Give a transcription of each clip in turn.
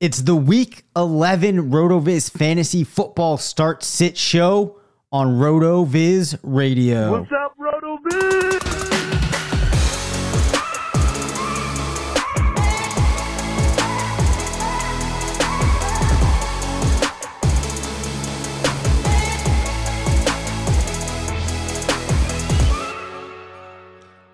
It's the week 11 RotoViz fantasy football start sit show on RotoViz Radio. What's up, RotoViz?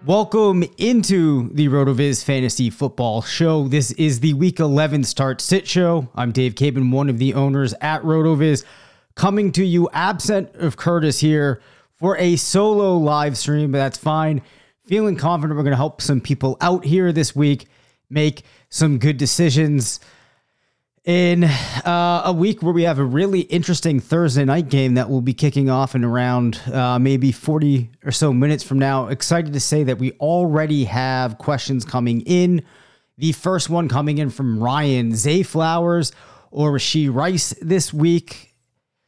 Welcome into the RotoViz Fantasy Football Show. This is the Week 11 Start Sit Show. I'm Dave Caban, one of the owners at RotoViz, coming to you absent of Curtis here for a solo live stream, but that's fine. Feeling confident we're going to help some people out here this week, make some good decisions in uh, a week where we have a really interesting Thursday night game that will be kicking off in around uh, maybe 40 or so minutes from now. Excited to say that we already have questions coming in. The first one coming in from Ryan Zay Flowers or Rashee Rice this week.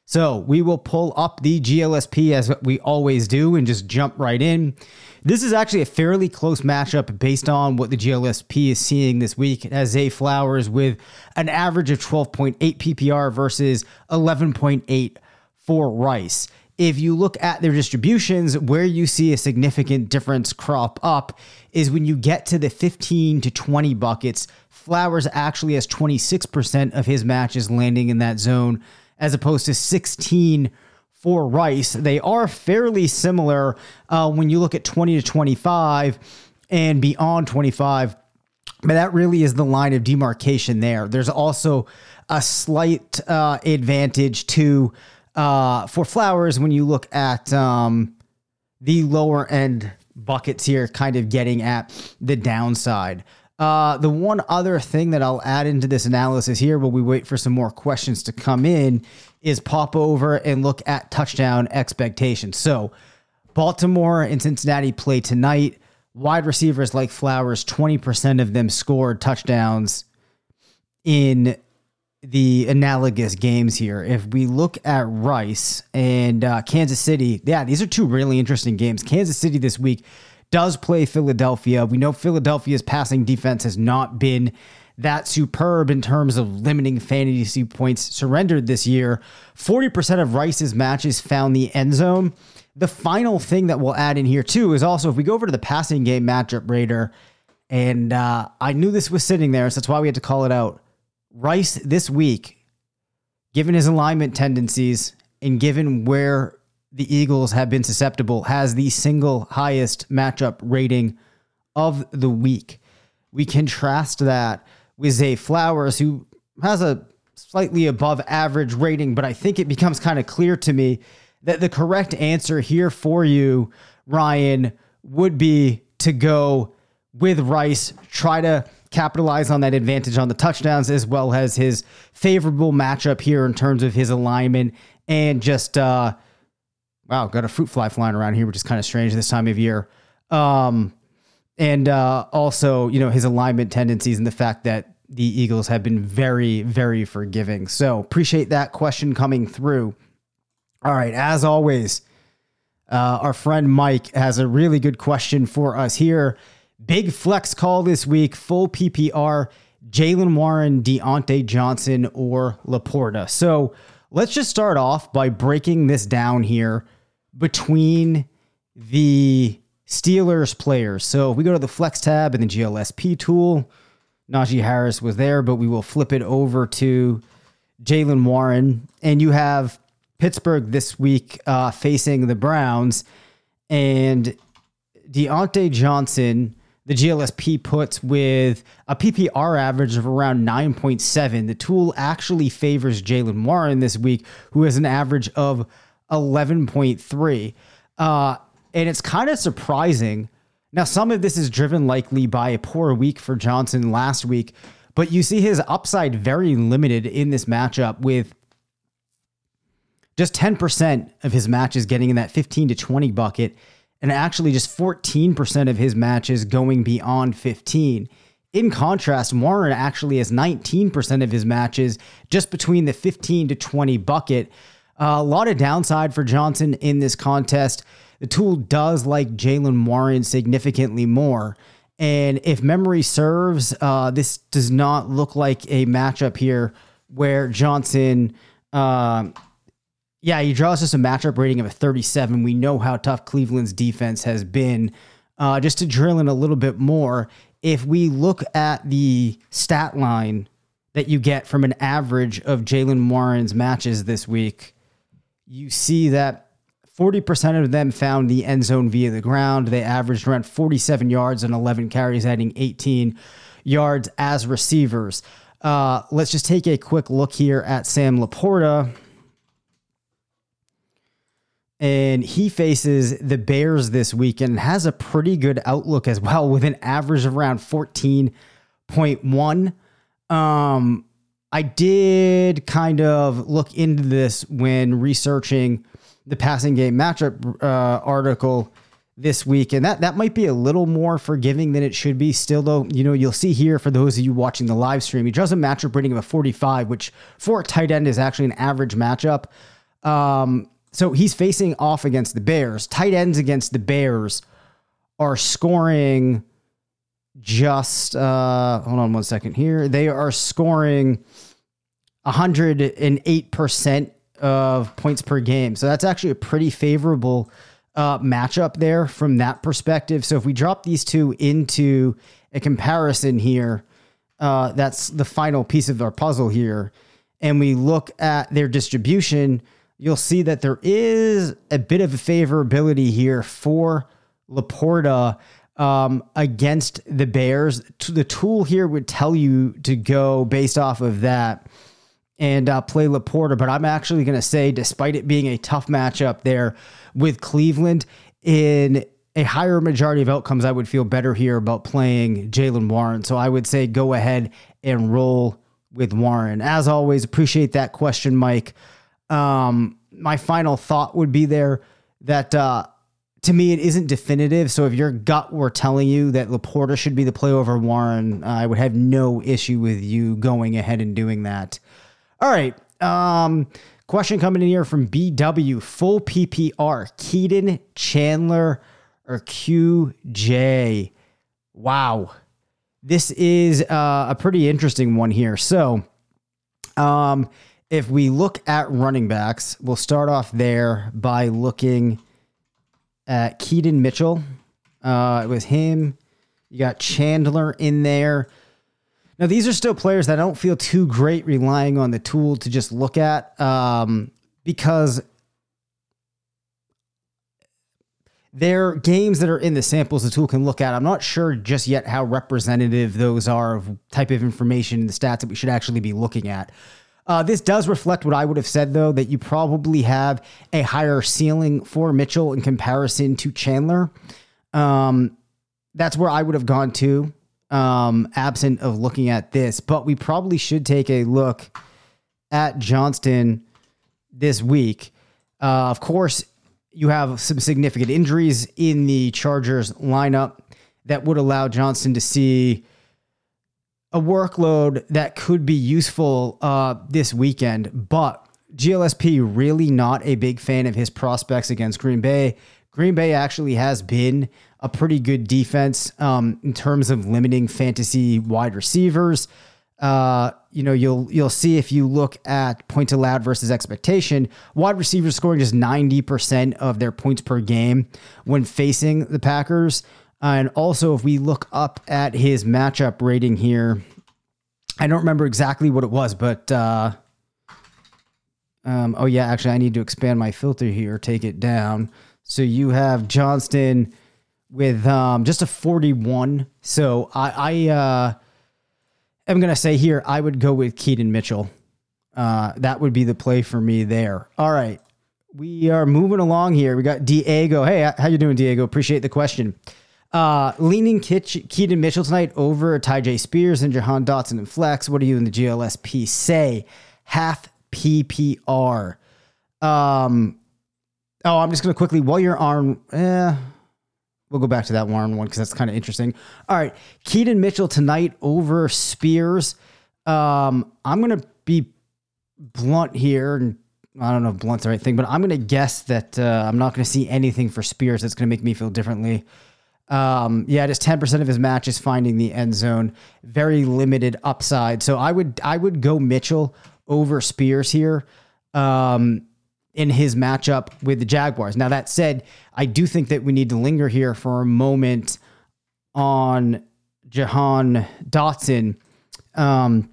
So we will pull up the GLSP as we always do and just jump right in. This is actually a fairly close matchup based on what the GLSP is seeing this week. It has Zay Flowers with an average of 12.8 PPR versus 11.8 for Rice. If you look at their distributions, where you see a significant difference crop up is when you get to the 15 to 20 buckets. Flowers actually has 26% of his matches landing in that zone, as opposed to 16 for Rice. They are fairly similar uh, when you look at 20 to 25 and beyond 25. But that really is the line of demarcation there. There's also a slight uh, advantage to uh, for Flowers when you look at um, the lower end buckets here, kind of getting at the downside. Uh, the one other thing that I'll add into this analysis here while we wait for some more questions to come in is pop over and look at touchdown expectations. So, Baltimore and Cincinnati play tonight. Wide receivers like Flowers, 20% of them scored touchdowns in the analogous games here. If we look at Rice and uh, Kansas City, yeah, these are two really interesting games. Kansas City this week does play Philadelphia. We know Philadelphia's passing defense has not been that superb in terms of limiting fantasy points surrendered this year. 40% of Rice's matches found the end zone. The final thing that we'll add in here, too, is also if we go over to the passing game matchup Rater, and uh, I knew this was sitting there, so that's why we had to call it out. Rice this week, given his alignment tendencies and given where the Eagles have been susceptible, has the single highest matchup rating of the week. We contrast that with Zay Flowers, who has a slightly above average rating, but I think it becomes kind of clear to me that the correct answer here for you, Ryan, would be to go with Rice, try to capitalize on that advantage on the touchdowns as well as his favorable matchup here in terms of his alignment and just uh wow, got a fruit fly flying around here, which is kind of strange this time of year. Um and uh, also you know his alignment tendencies and the fact that the Eagles have been very very forgiving. So appreciate that question coming through. All right, as always, uh, our friend Mike has a really good question for us here. Big flex call this week, full PPR, Jaylen Warren, Diontae Johnson, or Laporta. So let's just start off by breaking this down here between the Steelers players. So if we go to the Flex tab in the GLSP tool, Najee Harris was there, but we will flip it over to Jaylen Warren. And you have Pittsburgh this week uh, facing the Browns. And Diontae Johnson, the GLSP puts with a PPR average of around 9.7. The tool actually favors Jaylen Warren this week, who has an average of 11.3. Uh, and it's kind of surprising. Now, some of this is driven likely by a poor week for Johnson last week, but you see his upside very limited in this matchup with just 10% of his matches getting in that 15 to 20 bucket, and actually just 14% of his matches going beyond 15. In contrast, Warren actually has 19% of his matches just between the 15 to 20 bucket. Uh, a lot of downside for Johnson in this contest. The tool does like Jaylen Warren significantly more. And if memory serves, uh, this does not look like a matchup here where Johnson, uh, yeah, he draws us a matchup rating of a 37. We know how tough Cleveland's defense has been. Uh, just to drill in a little bit more, if we look at the stat line that you get from an average of Jaylen Warren's matches this week, you see that 40% of them found the end zone via the ground. They averaged around 47 yards and 11 carries, adding 18 yards as receivers. Uh, let's just take a quick look here at Sam Laporta. And he faces the Bears this week and has a pretty good outlook as well, with an average of around 14.1. Um, I did kind of look into this when researching the passing game matchup uh, article this week, and that that might be a little more forgiving than it should be. Still, though, you know, you'll see here for those of you watching the live stream, he draws a matchup rating of a 45, which for a tight end is actually an average matchup. Um, so he's facing off against the Bears. Tight ends against the Bears are scoring just uh hold on one second here. They are scoring 108% of points per game. So that's actually a pretty favorable uh, matchup there from that perspective. So if we drop these two into a comparison here, uh, that's the final piece of our puzzle here, and we look at their distribution, you'll see that there is a bit of a favorability here for Laporta um, against the Bears. The tool here would tell you to go based off of that and uh, play Laporta. But I'm actually going to say, despite it being a tough matchup there with Cleveland, in a higher majority of outcomes, I would feel better here about playing Jaylen Warren. So I would say go ahead and roll with Warren. As always, appreciate that question, Mike. Um, my final thought would be there that uh, to me it isn't definitive. So if your gut were telling you that Laporta should be the play over Warren, I would have no issue with you going ahead and doing that. All right. Um, question coming in here from BW full PPR Keaton Chandler or QJ. Wow. This is uh, a pretty interesting one here. So, um, if we look at running backs, we'll start off there by looking at Keaton Mitchell. Uh, it was him. You got Chandler in there. Now, these are still players that I don't feel too great relying on the tool to just look at um, because they're games that are in the samples the tool can look at. I'm not sure just yet how representative those are of type of information in the stats that we should actually be looking at. Uh, this does reflect what I would have said, though, that you probably have a higher ceiling for Mitchell in comparison to Chandler. Um, that's where I would have gone to um, absent of looking at this, but we probably should take a look at Johnston this week. Uh, of course, you have some significant injuries in the Chargers lineup that would allow Johnston to see a workload that could be useful uh, this weekend. But GLSP really not a big fan of his prospects against Green Bay. Green Bay actually has been a pretty good defense um, in terms of limiting fantasy wide receivers. Uh, you know, you'll you'll see if you look at points allowed versus expectation, wide receivers scoring just 90% of their points per game when facing the Packers. Uh, and also, if we look up at his matchup rating here, I don't remember exactly what it was, but uh, um, oh yeah, actually, I need to expand my filter here, take it down. So you have Johnston with um, just a 41. So I, I uh, am gonna say here I would go with Keaton Mitchell. Uh, that would be the play for me there. All right, we are moving along here. We got Diego. Hey, how you doing, Diego? Appreciate the question. Uh, leaning Kitch, Keaton Mitchell tonight over Tyjae Spears and Jahan Dotson and Flex. What do you in the GLSP say? Half PPR. Um, oh, I'm just going to quickly, while you're on, eh, we'll go back to that Warren one because that's kind of interesting. All right. Keaton Mitchell tonight over Spears. Um, I'm going to be blunt here and I don't know if blunt's the right thing, but I'm going to guess that uh, I'm not going to see anything for Spears that's going to make me feel differently. Um, yeah, just 10% of his matches finding the end zone. Very limited upside. So I would I would go Mitchell over Spears here um, in his matchup with the Jaguars. Now that said, I do think that we need to linger here for a moment on Jahan Dotson. Um,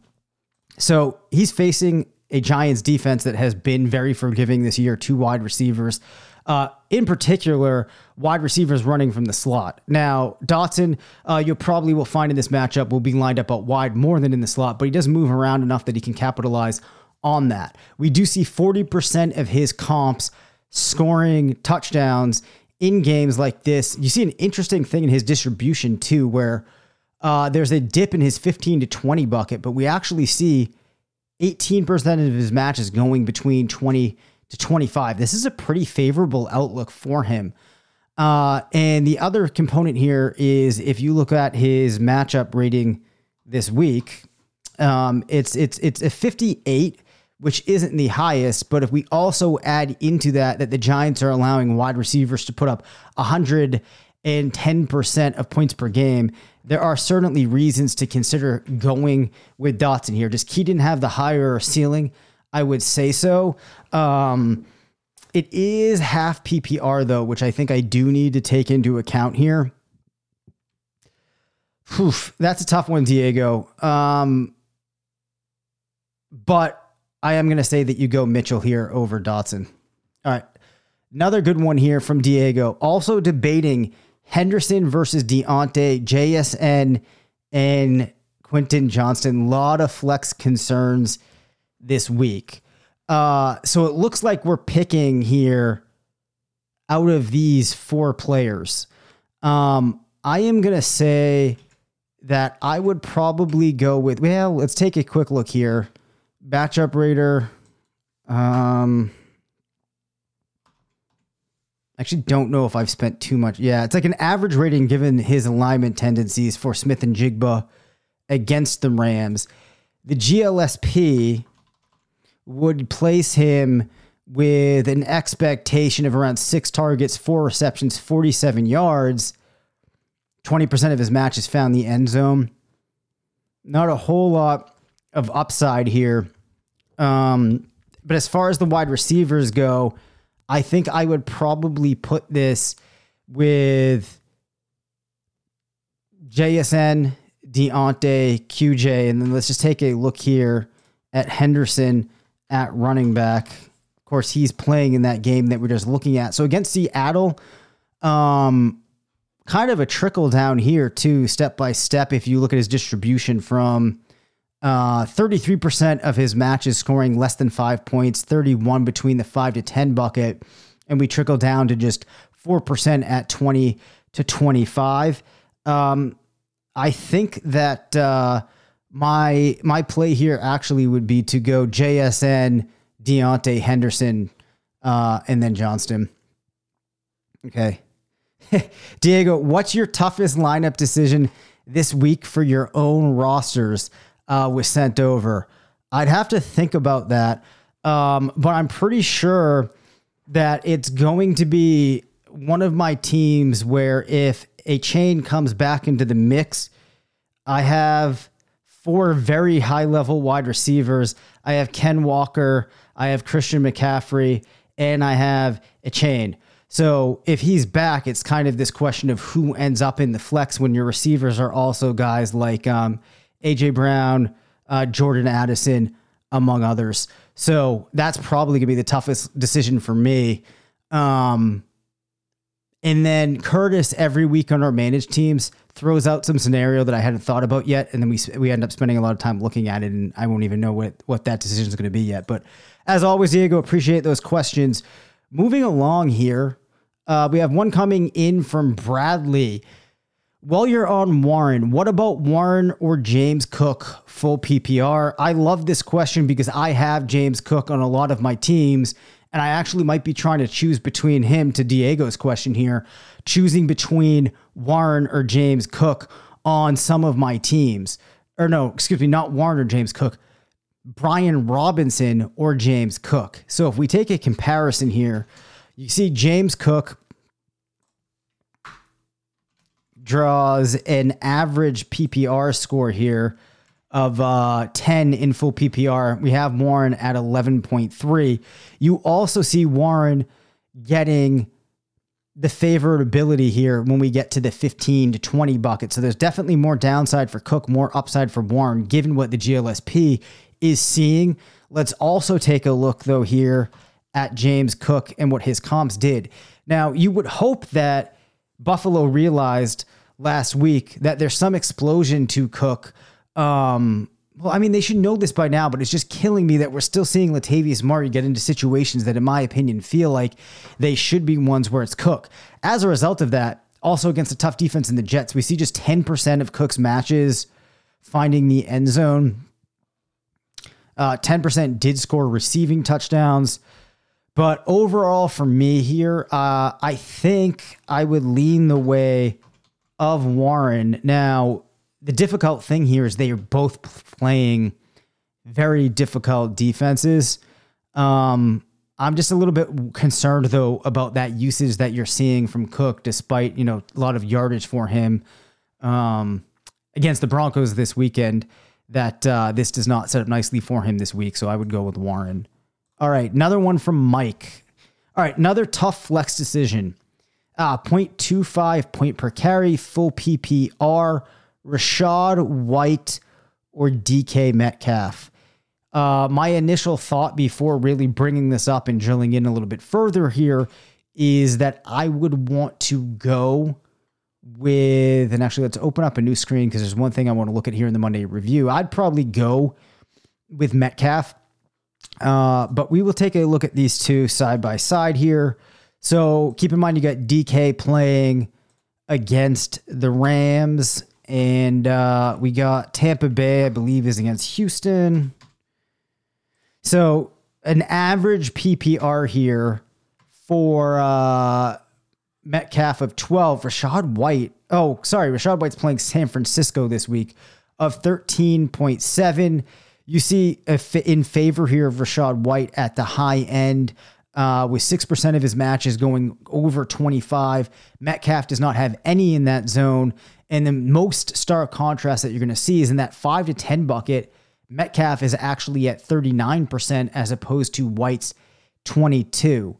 so he's facing a Giants defense that has been very forgiving this year, two wide receivers. Uh, in particular, wide receivers running from the slot. Now, Dotson, uh, you probably will find in this matchup will be lined up out wide more than in the slot, but he does move around enough that he can capitalize on that. We do see 40% of his comps scoring touchdowns in games like this. You see an interesting thing in his distribution too, where uh, there's a dip in his 15 to 20 bucket, but we actually see 18% of his matches going between 20 to 25. This is a pretty favorable outlook for him. Uh, and the other component here is if you look at his matchup rating this week, um, it's it's it's a 58, which isn't the highest. But if we also add into that that the Giants are allowing wide receivers to put up 110% of points per game, there are certainly reasons to consider going with Dotson here. Does Keaton have the higher ceiling? I would say so. Um, it is half PPR though, which I think I do need to take into account here. That's a tough one, Diego. Um, but I am going to say that you go Mitchell here over Dotson. All right. Another good one here from Diego. Also debating Henderson versus Diontae, JSN, and Quentin Johnston. A lot of flex concerns this week. Uh, so it looks like we're picking here out of these four players. Um, I am going to say that I would probably go with, well, let's take a quick look here. Matchup Rater. Um, actually don't know if I've spent too much. Yeah, it's like an average rating given his alignment tendencies for Smith-Njigba against the Rams. The GLSP would place him with an expectation of around six targets, four receptions, 47 yards. 20% of his matches found the end zone. Not a whole lot of upside here. Um, but as far as the wide receivers go, I think I would probably put this with JSN, Diontae, QJ, and then let's just take a look here at Henderson at running back. Of course, he's playing in that game that we're just looking at. So against Seattle, um, kind of a trickle down here too, step by step. If you look at his distribution from uh, 33% of his matches scoring less than five points, 31 between the five to 10 bucket, and we trickle down to just 4% at 20 to 25. Um, I think that uh, my my play here actually would be to go JSN, Diontae Henderson, uh, and then Johnston. Okay. Diego, what's your toughest lineup decision this week for your own rosters uh, was sent over? I'd have to think about that. Um, but I'm pretty sure that it's going to be one of my teams where if Achane comes back into the mix, I have four very high level wide receivers. I have Ken Walker, I have Christian McCaffrey, and I have Achane. So if he's back, it's kind of this question of who ends up in the flex when your receivers are also guys like um, AJ Brown, uh, Jordan Addison, among others. So that's probably gonna be the toughest decision for me. Um, and then Curtis every week on our managed teams throws out some scenario that I hadn't thought about yet, and then we we end up spending a lot of time looking at it, and I won't even know what what that decision is going to be yet. But as always, Diego, appreciate those questions. Moving along here, uh, we have one coming in from Bradley. While you're on Warren, what about Warren or James Cook full PPR? I love this question because I have James Cook on a lot of my teams, and I actually might be trying to choose between him to Diego's question here, choosing between Warren or James Cook on some of my teams. Or no, excuse me, not Warren or James Cook, Brian Robinson or James Cook. So if we take a comparison here, you see James Cook draws an average PPR score here of uh, 10 in full PPR. We have Warren at 11.3. You also see Warren getting the favorability here when we get to the 15 to 20 bucket. So there's definitely more downside for Cook, more upside for Warren, given what the GLSP is seeing. Let's also take a look, though, here at James Cook and what his comps did. Now, you would hope that Buffalo realized last week that there's some explosion to Cook. Um, well, I mean, they should know this by now, but it's just killing me that we're still seeing Latavius Murray get into situations that, in my opinion, feel like they should be ones where it's Cook. As a result of that, also against a tough defense in the Jets, we see just 10% of Cook's matches finding the end zone. Uh, 10% did score receiving touchdowns. But overall, for me here, uh, I think I would lean the way of Warren. Now, the difficult thing here is they are both playing very difficult defenses. Um, I'm just a little bit concerned though about that usage that you're seeing from Cook, despite you know a lot of yardage for him um, against the Broncos this weekend. That uh, this does not set up nicely for him this week, so I would go with Warren. All right, another one from Mike. All right, another tough flex decision. Uh, 0.25 point per carry, full PPR. Rachaad White or DK Metcalf. Uh, my initial thought before really bringing this up and drilling in a little bit further here is that I would want to go with, and actually, let's open up a new screen because there's one thing I want to look at here in the Monday review. I'd probably go with Metcalf, uh, but we will take a look at these two side by side here. So keep in mind, you got DK playing against the Rams, and uh, we got Tampa Bay, I believe, is against Houston. So an average PPR here for uh, Metcalf of 12. Rachaad White, oh, sorry, Rachaad White's playing San Francisco this week of 13.7. You see in favor here of Rachaad White at the high end uh, with 6% of his matches going over 25. Metcalf does not have any in that zone. And the most stark contrast that you're going to see is in that 5 to 10 bucket, Metcalf is actually at 39% as opposed to White's 22.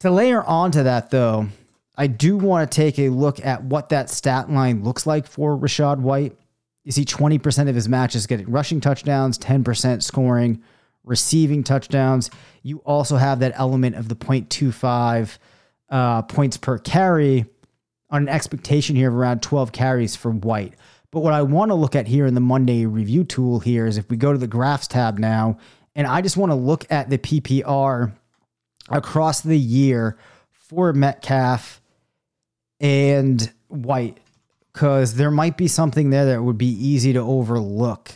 To layer onto that, though, I do want to take a look at what that stat line looks like for Rachaad White. You see 20% of his matches getting rushing touchdowns, 10% scoring, receiving touchdowns. You also have that element of the 0.25 uh, points per carry on an expectation here of around 12 carries for White. But what I want to look at here in the Monday review tool here is if we go to the graphs tab now, and I just want to look at the PPR across the year for Metcalf and White, because there might be something there that would be easy to overlook.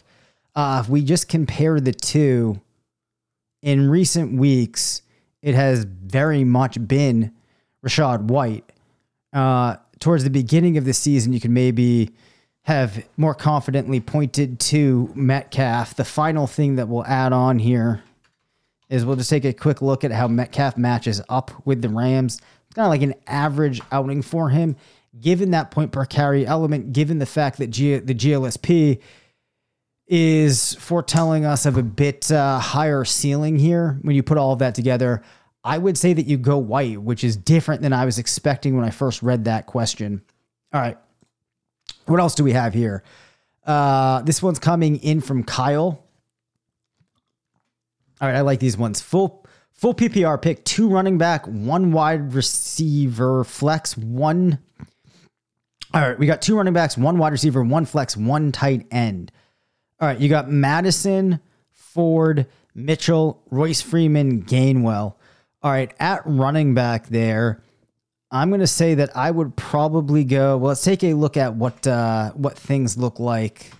Uh, if we just compare the two, in recent weeks, it has very much been Rachaad White. Uh, towards the beginning of the season, you can maybe have more confidently pointed to Metcalf. The final thing that we'll add on here is we'll just take a quick look at how Metcalf matches up with the Rams. It's kind of like an average outing for him, given that point per carry element, given the fact that G- the GLSP is foretelling us of a bit uh, higher ceiling here. When you put all of that together, I would say that you go white, which is different than I was expecting when I first read that question. All right. What else do we have here? Uh, this one's coming in from Kyle. All right, I like these ones. Full full PPR pick, two running back, one wide receiver, flex, one. All right, we got two running backs, one wide receiver, one flex, one tight end. All right, you got Madison, Ford, Mitchell, Royce Freeman, Gainwell. All right, at running back there, I'm going to say that I would probably go. Well, let's take a look at what uh, what things look like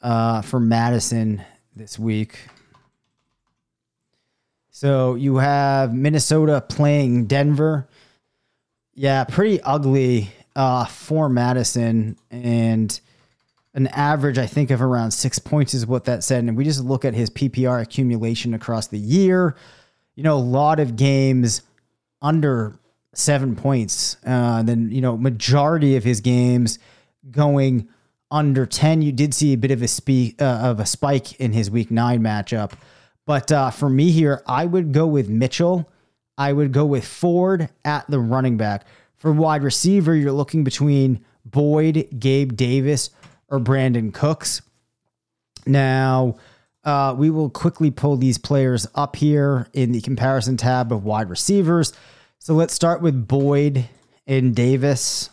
uh, for Madison this week. So you have Minnesota playing Denver. Yeah, pretty ugly uh, for Madison and an average, I think, of around six points is what that said. And we just look at his PPR accumulation across the year, you know, a lot of games under seven points. Uh, then, you know, majority of his games going under 10. You did see a bit of a spe- uh, of a spike in his week nine matchup. But uh, for me here, I would go with Mitchell. I would go with Ford at the running back. For wide receiver, you're looking between Boyd, Gabe Davis, or Brandin Cooks. Now, uh, we will quickly pull these players up here in the comparison tab of wide receivers. So let's start with Boyd and Davis.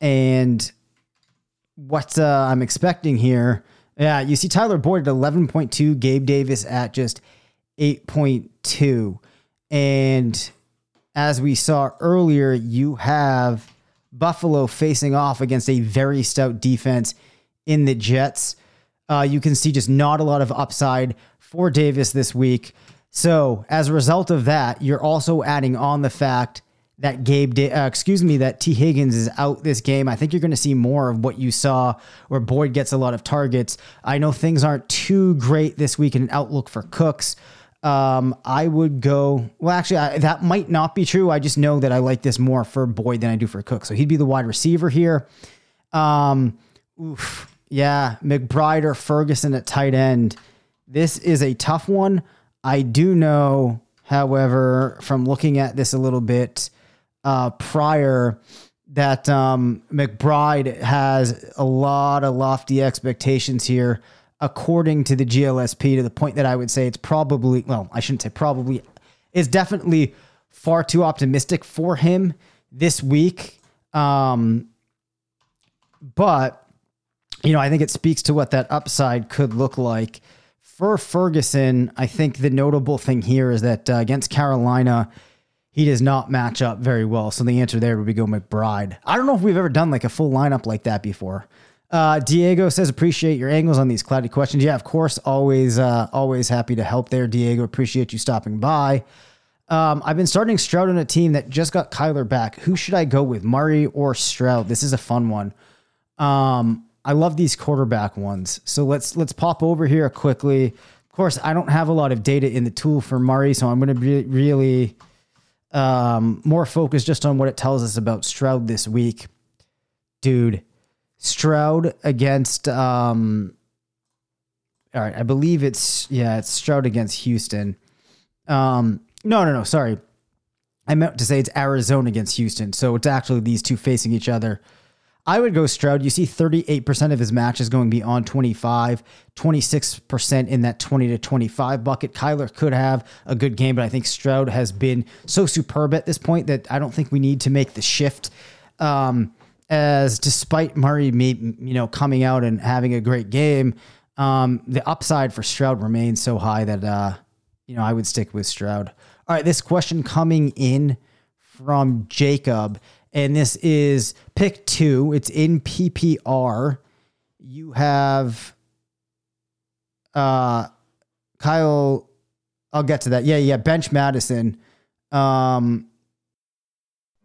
And what uh, I'm expecting here yeah, you see Tyler Boyd at 11.2, Gabe Davis at just 8.2. And as we saw earlier, you have Buffalo facing off against a very stout defense in the Jets. Uh, you can see just not a lot of upside for Davis this week. So, as a result of that, you're also adding on the fact that Gabe, uh, excuse me, that Tee Higgins is out this game. I think you're going to see more of what you saw where Boyd gets a lot of targets. I know things aren't too great this week in an outlook for Cooks. Um, I would go, well, actually, I, that might not be true. I just know that I like this more for Boyd than I do for Cook. So he'd be the wide receiver here. Um, oof, yeah, McBride or Ferguson at tight end. This is a tough one. I do know, however, from looking at this a little bit, uh, prior that um, McBride has a lot of lofty expectations here, according to the GLSP, to the point that I would say it's probably, well, I shouldn't say probably, it's definitely far too optimistic for him this week. Um, but, you know, I think it speaks to what that upside could look like. For Ferguson, I think the notable thing here is that uh, against Carolina, he does not match up very well. So the answer there would be go McBride. I don't know if we've ever done like a full lineup like that before. Uh, Diego says appreciate your angles on these cloudy questions. Yeah, of course, always uh, always happy to help there, Diego. Appreciate you stopping by. Um, I've been starting Stroud on a team that just got Kyler back. Who should I go with, Murray or Stroud? This is a fun one. Um, I love these quarterback ones. So let's let's pop over here quickly. Of course, I don't have a lot of data in the tool for Murray, so I'm going to be really um, more focused just on what it tells us about Stroud this week. Dude, Stroud against um all right, I believe it's yeah, it's Stroud against Houston. Um no, no, no, sorry. I meant to say it's Arizona against Houston. So it's actually these two facing each other. I would go Stroud. You see 38% of his matches going beyond 25, 26% in that 20 to 25 bucket. Kyler could have a good game, but I think Stroud has been so superb at this point that I don't think we need to make the shift. Um, as despite Murray, you know, coming out and having a great game, um, the upside for Stroud remains so high that, uh, you know, I would stick with Stroud. All right, this question coming in from Jacob and this is pick two. It's in PPR. You have uh Kyle. I'll get to that. Yeah, yeah. Bench Madison. Um,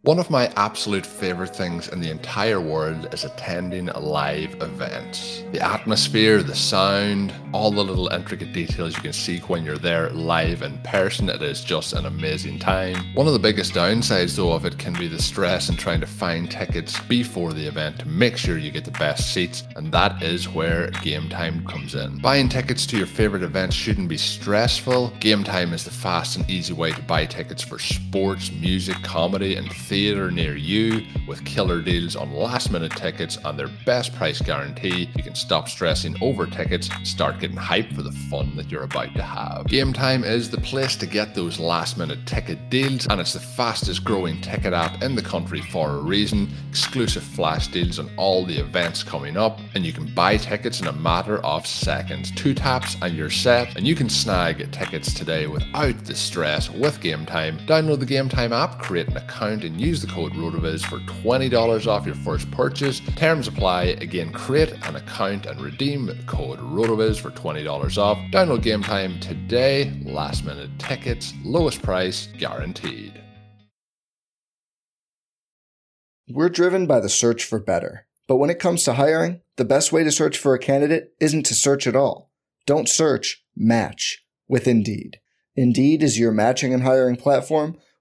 one of my absolute favorite things in the entire world is attending live events. The atmosphere, the sound, all the little intricate details you can see when you're there live in person, it is just an amazing time. One of the biggest downsides though of it can be the stress in trying to find tickets before the event to make sure you get the best seats, and that is where game time comes in. Buying tickets to your favorite events shouldn't be stressful. Game time is the fast and easy way to buy tickets for sports, music, comedy, and theatre theatre near you with killer deals on last minute tickets and their best price guarantee. You can stop stressing over tickets start getting hyped for the fun that you're about to have. Game Time is the place to get those last minute ticket deals, and it's the fastest growing ticket app in the country for a reason. Exclusive flash deals on all the events coming up, and you can buy tickets in a matter of seconds. Two taps and you're set, and you can snag tickets today without the stress with Game Time. Download the Game Time app, create an account, and use the code ROTOVIZ for $20 off your first purchase. Terms apply. Again, create an account and redeem code ROTOVIZ for $20 off. Download Game Time today. Last minute tickets, lowest price guaranteed. We're driven by the search for better. But when it comes to hiring, the best way to search for a candidate isn't to search at all. Don't search, match with Indeed. Indeed is your matching and hiring platform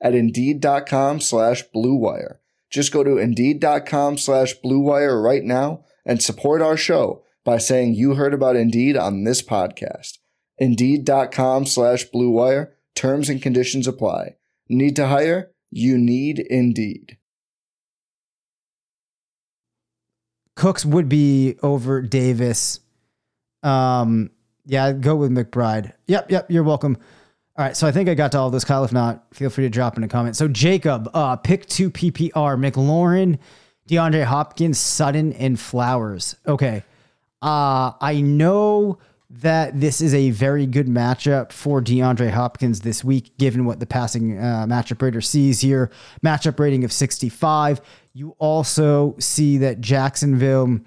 at Indeed.com slash BlueWire. Just go to Indeed.com slash BlueWire right now and support our show by saying you heard about Indeed on this podcast. Indeed.com slash BlueWire. Terms and conditions apply. Need to hire? You need Indeed. Cooks would be over Davis. Um, yeah, go with McBride. Yep, yep, you're welcome. All right, so I think I got to all this, Kyle. If not, feel free to drop in a comment. So Jacob, uh, pick two PPR: McLaurin, DeAndre Hopkins, Sutton, and Flowers. Okay, uh, I know that this is a very good matchup for DeAndre Hopkins this week, given what the passing uh, matchup rater sees here. Matchup rating of 65. You also see that Jacksonville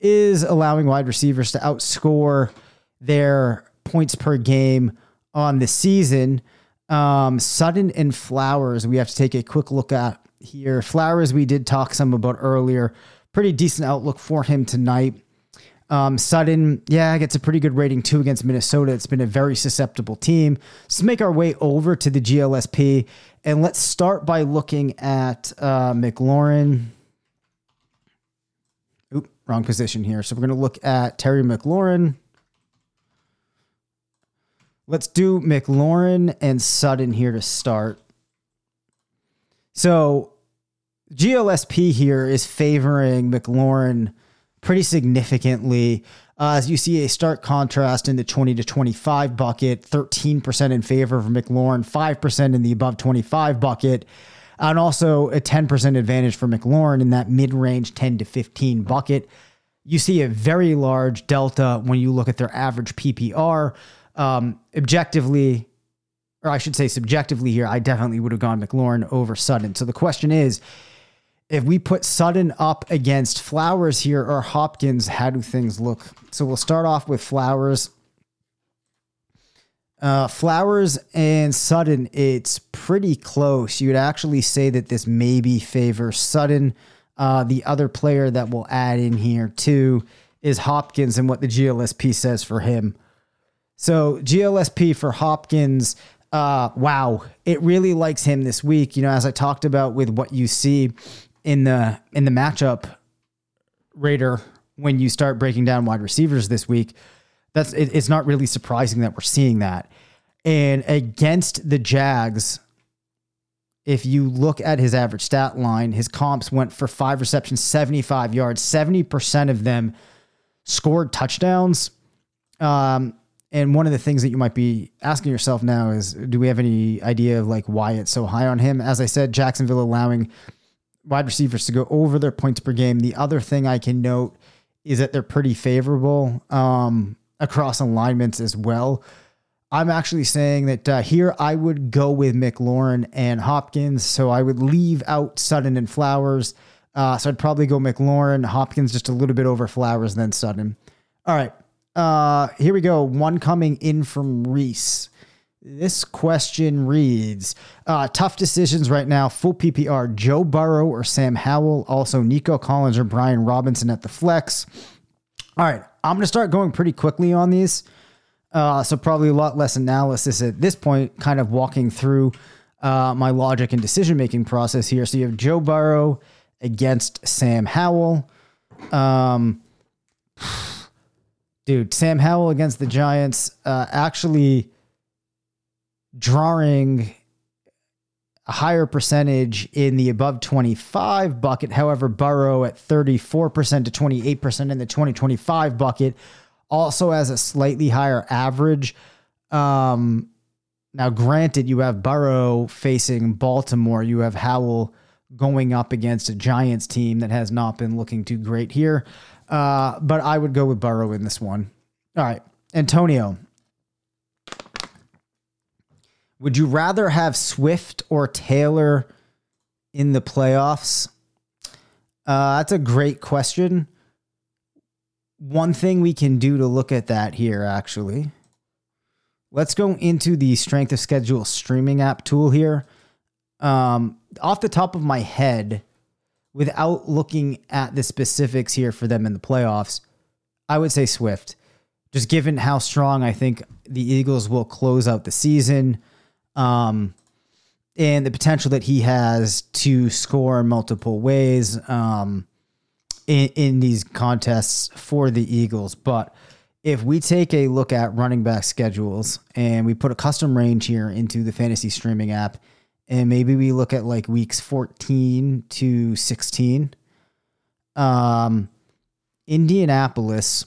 is allowing wide receivers to outscore their points per game on the season. Um, Sutton and Flowers, we have to take a quick look at here. Flowers, we did talk some about earlier. Pretty decent outlook for him tonight. Um, Sutton, yeah, gets a pretty good rating too against Minnesota. It's been a very susceptible team. Let's make our way over to the GLSP and let's start by looking at uh, McLaurin. Oop, wrong position here. So we're going to look at Terry McLaurin. Let's do McLaurin and Sutton here to start. So GLSP here is favoring McLaurin pretty significantly. Uh, as you see a stark contrast in the 20 to 25 bucket, 13% in favor of McLaurin, 5% in the above 25 bucket, and also a 10% advantage for McLaurin in that mid range 10 to 15 bucket. You see a very large delta when you look at their average PPR. Um, objectively, or I should say subjectively here, I definitely would have gone McLaurin over Sutton. So the question is, if we put Sutton up against Flowers here or Hopkins, how do things look? So we'll start off with Flowers. Uh, Flowers and Sutton, it's pretty close. You would actually say that this maybe favors Sutton. Uh, the other player that we'll add in here too is Hopkins and what the GLSP says for him. So GLSP for Hopkins, uh, wow, it really likes him this week. You know, as I talked about with what you see in the in the matchup rater when you start breaking down wide receivers this week, that's it, it's not really surprising that we're seeing that. And against the Jags, if you look at his average stat line, his comps went for five receptions, 75 yards. 70% of them scored touchdowns. Um, and one of the things that you might be asking yourself now is do we have any idea of like why it's so high on him? As I said, Jacksonville allowing wide receivers to go over their points per game. The other thing I can note is that they're pretty favorable um, across alignments as well. I'm actually saying that uh, here I would go with McLaurin and Hopkins. So I would leave out Sutton and Flowers. Uh, so I'd probably go McLaurin, Hopkins just a little bit over Flowers, then Sutton. All right. Uh, here we go. One coming in from Reese. This question reads uh, Tough decisions right now. Full PPR Joe Burrow or Sam Howell. Also, Nico Collins or Brian Robinson at the flex. All right. I'm going to start going pretty quickly on these. Uh, so, probably a lot less analysis at this point, kind of walking through uh, my logic and decision making process here. So, you have Joe Burrow against Sam Howell. Um, dude, Sam Howell against the Giants. Uh, actually drawing a higher percentage in the above 25 bucket. However, Burrow at 34% to 28% in the 2025 bucket also has a slightly higher average. Um, now, granted, you have Burrow facing Baltimore, you have Howell going up against a Giants team that has not been looking too great here. Uh, but I would go with Burrow in this one. All right, Antonio, would you rather have Swift or Taylor in the playoffs? Uh, that's a great question. One thing we can do to look at that here, actually, let's go into the strength of schedule streaming app tool here. Um, off the top of my head, without looking at the specifics here for them in the playoffs, I would say Swift. Just given how strong I think the Eagles will close out the season um, and the potential that he has to score multiple ways um, in, in these contests for the Eagles. But if we take a look at running back schedules and we put a custom range here into the fantasy streaming app, and maybe we look at like weeks 14 to 16, um, Indianapolis.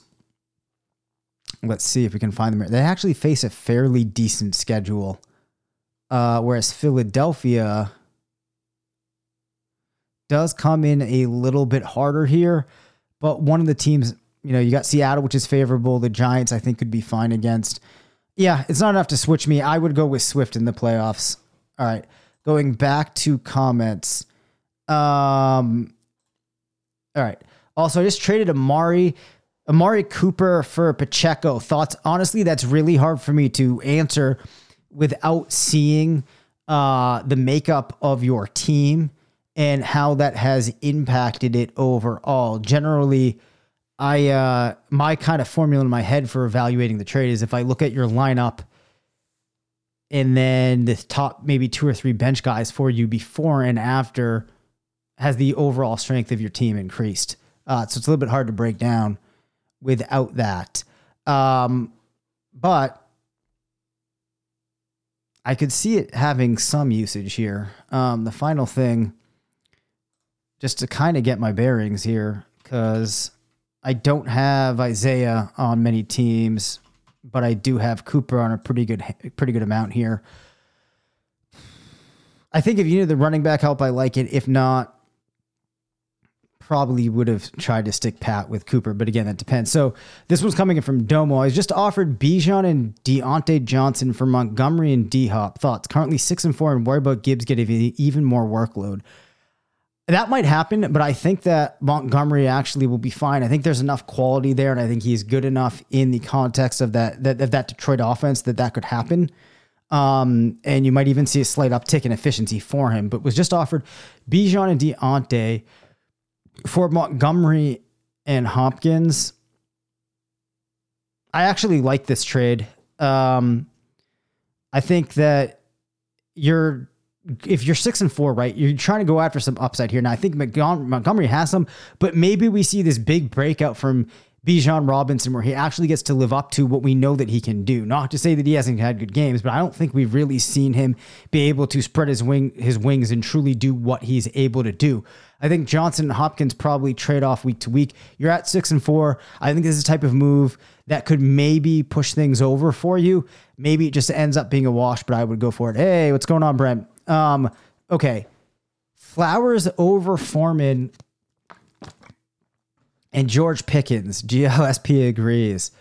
Let's see if we can find them. They actually face a fairly decent schedule uh, whereas Philadelphia does come in a little bit harder here. But one of the teams, you know, you got Seattle, which is favorable. The Giants, I think, could be fine against. Yeah, it's not enough to switch me. I would go with Swift in the playoffs. All right. Going back to comments. Um, all right. Also, I just traded Amari. Amari Cooper for Pacheco. Thoughts? Honestly, that's really hard for me to answer without seeing uh, the makeup of your team and how that has impacted it overall. Generally, I uh, my kind of formula in my head for evaluating the trade is if I look at your lineup and then the top maybe two or three bench guys for you before and after has the overall strength of your team increased. Uh, so it's a little bit hard to break down without that. Um, but I could see it having some usage here. Um, the final thing, just to kind of get my bearings here, because I don't have Isaiah on many teams, but I do have Cooper on a pretty good, pretty good amount here. I think if you need the running back help, I like it. If not, probably would have tried to stick pat with Cooper, but again, that depends. So this was coming in from Domo. I just offered Bijan and Diontae Johnson for Montgomery and D Hop. Thoughts? Currently six and four, and worry about Gibbs getting even more workload. That might happen, but I think that Montgomery actually will be fine. I think there's enough quality there, and I think he's good enough in the context of that that, that Detroit offense that that could happen. Um, and you might even see a slight uptick in efficiency for him. But was just offered Bijan and Diontae for Montgomery and Hopkins, I actually like this trade. Um, I think that you're if you're six and four, right, you're trying to go after some upside here. Now, I think Montgomery has some, but maybe we see this big breakout from Bijan Robinson where he actually gets to live up to what we know that he can do. Not to say that he hasn't had good games, but I don't think we've really seen him be able to spread his wing his wings and truly do what he's able to do. I think Johnson and Hopkins probably trade off week to week. You're at six and four. I think this is a type of move that could maybe push things over for you. Maybe it just ends up being a wash, but I would go for it. Hey, what's going on, Brent? Um, okay. Flowers over Foreman and George Pickens. GLSP agrees.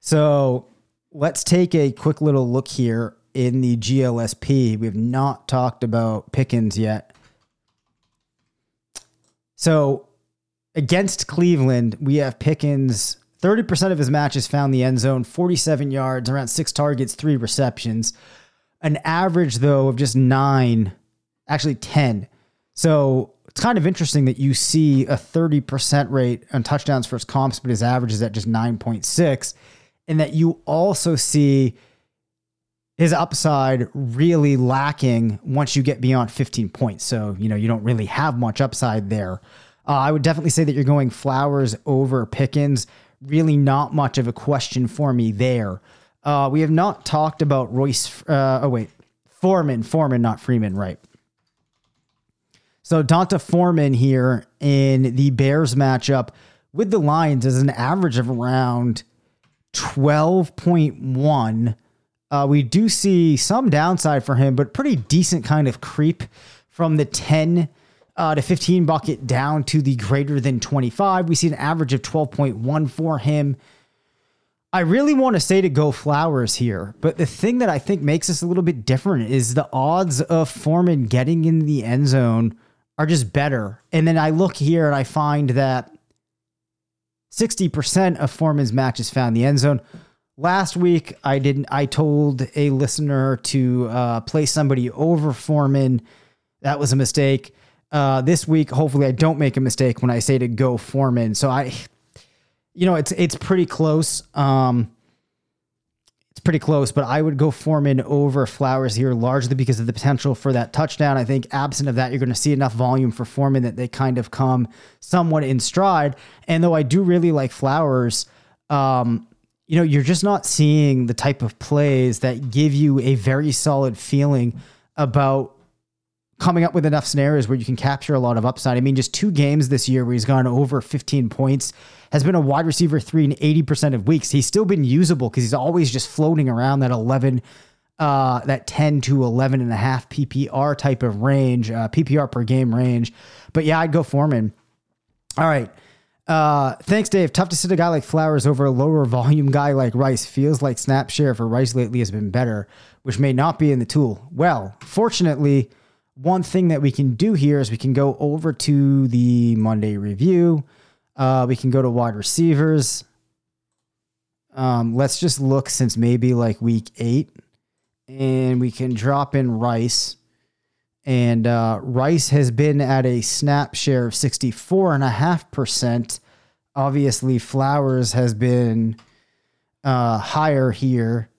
So let's take a quick little look here in the GLSP. We have not talked about Pickens yet. So against Cleveland, we have Pickens. 30% of his matches found the end zone, 47 yards, around six targets, three receptions. An average though of just nine, actually 10. So it's kind of interesting that you see a 30% rate on touchdowns versus comps, but his average is at just 9.6. And that you also see his upside really lacking once you get beyond 15 points. So, you know, you don't really have much upside there. Uh, I would definitely say that you're going Flowers over Pickens. Really, not much of a question for me there. Uh, we have not talked about Royce. Uh, oh, wait. Foreman, Foreman, not Freeman, right? So D'Onta Foreman here in the Bears matchup with the Lions is an average of around 12.1. Uh, we do see some downside for him, but pretty decent kind of creep from the 10 uh, to 15 bucket down to the greater than 25. We see an average of 12.1 for him. I really want to say to go Flowers here, but the thing that I think makes this a little bit different is the odds of Foreman getting in the end zone are just better. And then I look here and I find that 60% of Foreman's matches found the end zone. Last week, I didn't. I told a listener to uh, play somebody over Foreman. That was a mistake. Uh, this week, hopefully, I don't make a mistake when I say to go Foreman. So I, you know, it's it's pretty close. Um, pretty close, but I would go Foreman over Flowers here largely because of the potential for that touchdown. I think absent of that, you're going to see enough volume for Foreman that they kind of come somewhat in stride. And though I do really like Flowers, um, you know, you're just not seeing the type of plays that give you a very solid feeling about coming up with enough scenarios where you can capture a lot of upside. I mean, just two games this year where he's gone over 15 points, has been a wide receiver three in 80% of weeks. He's still been usable because he's always just floating around that 11, uh, that 10 to 11 and a half PPR type of range, uh, PPR per game range. But yeah, I'd go Foreman. All right. Uh, thanks, Dave. Tough to sit a guy like Flowers over a lower volume guy like Rice. Feels like snap share for Rice lately has been better, which may not be in the tool. Well, fortunately, one thing that we can do here is we can go over to the Monday review. Uh, we can go to wide receivers. Um, let's just look since maybe like week eight, and we can drop in Rice. And uh, Rice has been at a snap share of 64.5%. Obviously, Flowers has been uh, higher here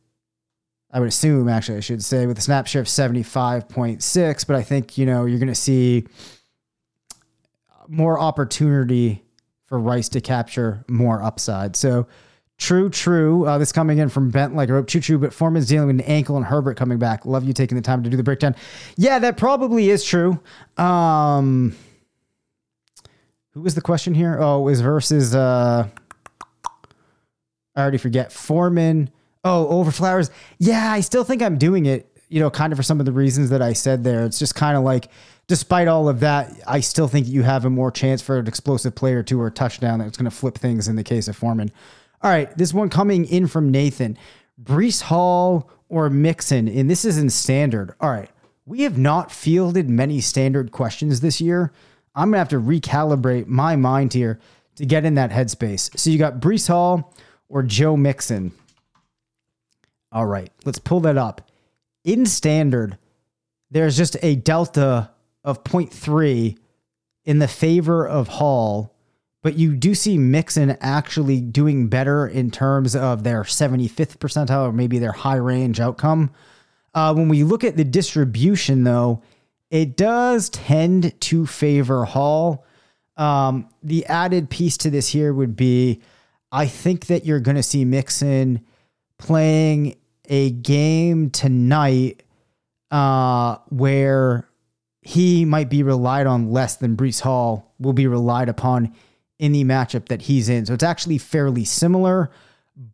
I would assume, actually, I should say, with a snap share of 75.6. But I think, you know, you're going to see more opportunity for Rice to capture more upside. So, true, true. Uh, this coming in from Bent like a rope. True, true. But Foreman's dealing with an ankle and Herbert coming back. Love you taking the time to do the breakdown. Yeah, that probably is true. Um, who was the question here? Oh, is versus, uh, I already forget. Foreman Oh, over flowers. Yeah, I still think I'm doing it, you know, kind of for some of the reasons that I said there. It's just kind of like, despite all of that, I still think you have a more chance for an explosive play or two or a touchdown that's going to flip things in the case of Foreman. All right, this one coming in from Nathan. Breece Hall or Mixon, and this is in standard. All right, we have not fielded many standard questions this year. I'm gonna have to recalibrate my mind here to get in that headspace. So you got Breece Hall or Joe Mixon. All right, let's pull that up. In standard, there's just a delta of 0.3 in the favor of Hall, but you do see Mixon actually doing better in terms of their 75th percentile or maybe their high range outcome. Uh, when we look at the distribution, though, it does tend to favor Hall. Um, the added piece to this here would be I think that you're going to see Mixon playing a game tonight uh, where he might be relied on less than Breece Hall will be relied upon in the matchup that he's in. So it's actually fairly similar,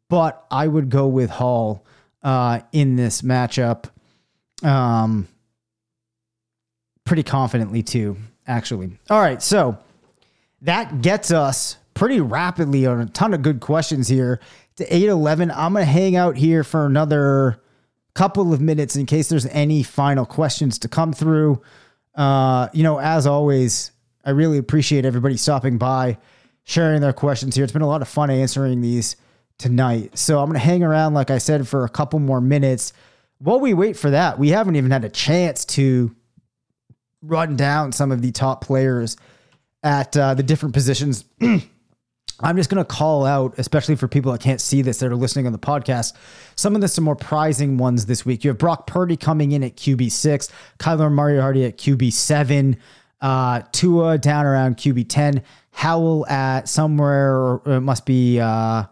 but I would go with Hall uh, in this matchup um, pretty confidently, too, actually. All right. So that gets us pretty rapidly on a ton of good questions here to 811. I'm going to hang out here for another couple of minutes in case there's any final questions to come through. Uh, you know, as always, I really appreciate everybody stopping by, sharing their questions here. It's been a lot of fun answering these tonight. So I'm going to hang around, like I said, for a couple more minutes. while we wait for that, we haven't even had a chance to run down some of the top players at uh, the different positions. I'm just going to call out, especially for people that can't see this that are listening on the podcast, some of the some more prizing ones this week. You have Brock Purdy coming in at QB six, Kyler Murray at QB seven, uh, Tua down around QB ten, Howell at somewhere it must be uh,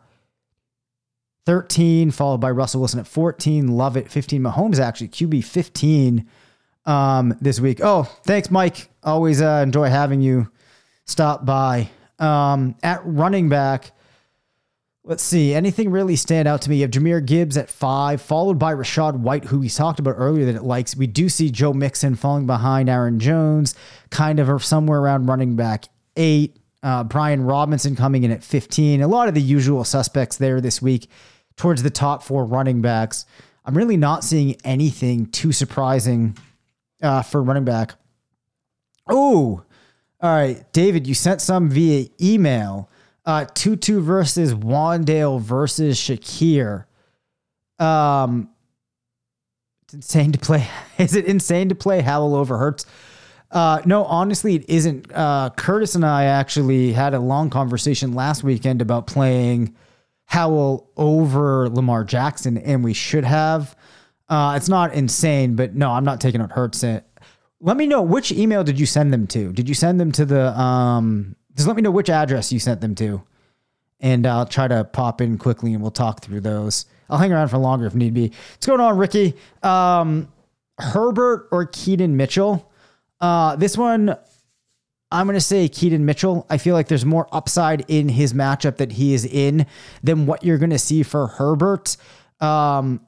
13, followed by Russell Wilson at 14, Love at 15, Mahomes actually QB 15 um, this week. Oh, thanks, Mike. Always uh, enjoy having you stop by. Um, at running back, let's see. Anything really stand out to me? You have Jahmyr Gibbs at five, followed by Rachaad White, who we talked about earlier that it likes. We do see Joe Mixon falling behind Aaron Jones, kind of somewhere around running back eight. Uh, Brian Robinson coming in at 15. A lot of the usual suspects there this week towards the top four running backs. I'm really not seeing anything too surprising uh, for running back. Oh, all right, David, you sent some via email. Uh, Tutu versus Wan'Dale versus Shakir. Um, it's insane to play. Is it insane to play Howell over Hurts? Uh, no, honestly, it isn't. Uh, Curtis and I actually had a long conversation last weekend about playing Howell over Lamar Jackson, and we should have. Uh, it's not insane, but no, I'm not taking out Hurts. Let me know which email did you send them to? Did you send them to the um just let me know which address you sent them to. And I'll try to pop in quickly and we'll talk through those. I'll hang around for longer if need be. What's going on, Ricky? Um, Herbert or Keaton Mitchell? Uh, this one, I'm going to say Keaton Mitchell. I feel like there's more upside in his matchup that he is in than what you're going to see for Herbert. Um,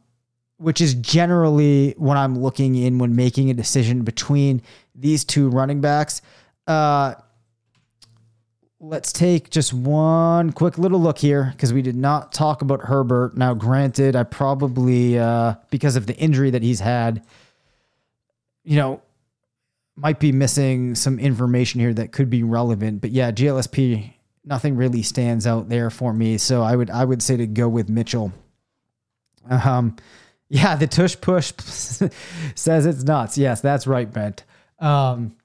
which is generally what I'm looking in when making a decision between these two running backs. Uh, let's take just one quick little look here because we did not talk about Herbert. Now, granted, I probably, uh, because of the injury that he's had, you know, might be missing some information here that could be relevant. But yeah, GLSP, nothing really stands out there for me. So I would I would say to go with Mitchell. Um, yeah, the tush push says it's nuts. Yes, that's right, Brent. Um,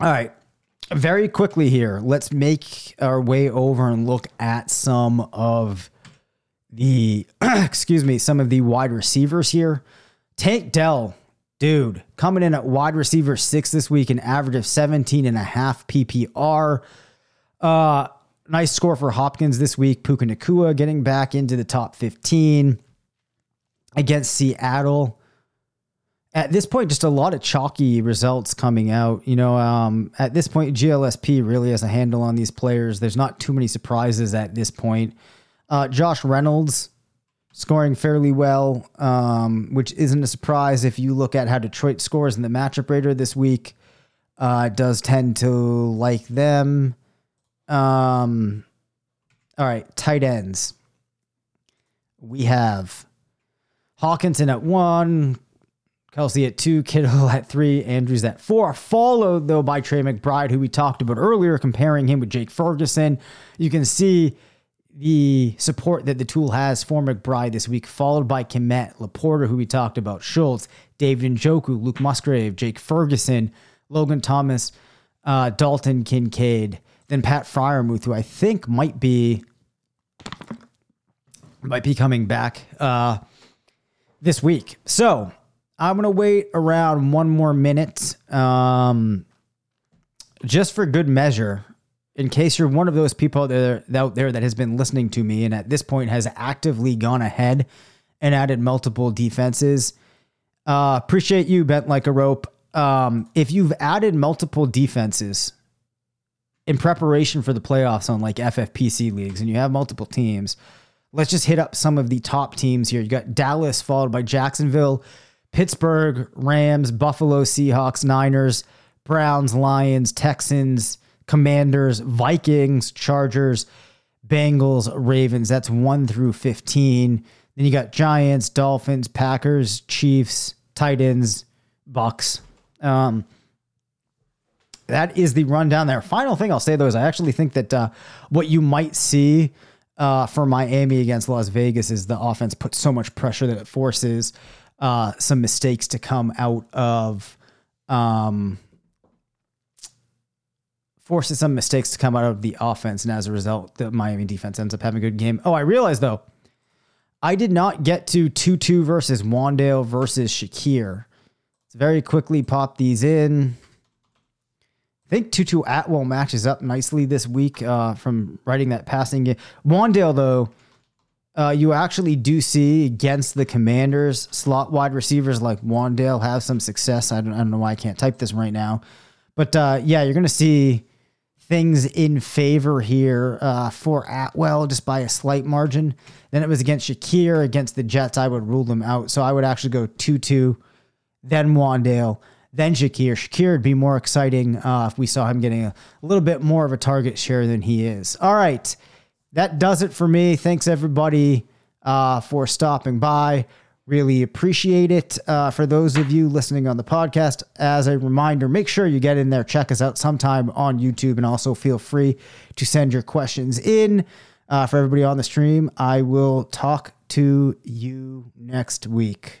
all right. Very quickly here, let's make our way over and look at some of the, excuse me, some of the wide receivers here. Tank Dell, dude, coming in at wide receiver six this week, an average of 17 and a half PPR. Uh, nice score for Hopkins this week. Puka Nacua getting back into the top 15 against Seattle. At this point, just a lot of chalky results coming out. You know, um, at this point, GLSP really has a handle on these players. There's not too many surprises at this point. Uh, Josh Reynolds scoring fairly well, um, which isn't a surprise if you look at how Detroit scores in the matchup radar this week. Uh, does tend to like them. Um, all right, tight ends. We have Hockenson at one, Kelce at two, Kittle at three, Andrews at four. Followed though by Trey McBride, who we talked about earlier, comparing him with Jake Ferguson. You can see the support that the tool has for McBride this week, followed by Kmet, LaPorta, who we talked about, Schultz, David Njoku, Luke Musgrave, Jake Ferguson, Logan Thomas, uh, Dalton Kincaid, then Pat Freiermuth, who I think might be might be coming back. Uh, this week. So I'm going to wait around one more minute um, just for good measure. In case you're one of those people out there, out there that has been listening to me and at this point has actively gone ahead and added multiple defenses, uh, appreciate you, bent like a rope. Um, if you've added multiple defenses in preparation for the playoffs on like FFPC leagues and you have multiple teams, let's just hit up some of the top teams here. You got Dallas, followed by Jacksonville, Pittsburgh, Rams, Buffalo, Seahawks, Niners, Browns, Lions, Texans, Commanders, Vikings, Chargers, Bengals, Ravens. That's 1 through 15. Then you got Giants, Dolphins, Packers, Chiefs, Titans, Bucks. Um, that is the rundown there. Final thing I'll say though is I actually think that uh, what you might see uh, for Miami against Las Vegas is the offense puts so much pressure that it forces uh, some mistakes to come out of. Um, forces some mistakes to come out of the offense, and as a result, the Miami defense ends up having a good game. Oh, I realized though, I did not get to Tutu versus Wan'Dale versus Shakir. Let's very quickly pop these in. I think Tutu Atwell matches up nicely this week uh, from writing that passing game. Wan'Dale, though, uh, you actually do see against the Commanders, slot wide receivers like Wan'Dale have some success. I don't, I don't know why I can't type this right now. But uh, yeah, you're going to see things in favor here uh, for Atwell just by a slight margin. Then it was against Shakir. Against the Jets, I would rule them out. So I would actually go Tutu, then Wan'Dale, then Shakir. Shakir would be more exciting uh, if we saw him getting a little bit more of a target share than he is. All right. That does it for me. Thanks, everybody, uh, for stopping by. Really appreciate it. Uh, for those of you listening on the podcast, as a reminder, make sure you get in there, check us out sometime on YouTube, and also feel free to send your questions in. Uh, for everybody on the stream, I will talk to you next week.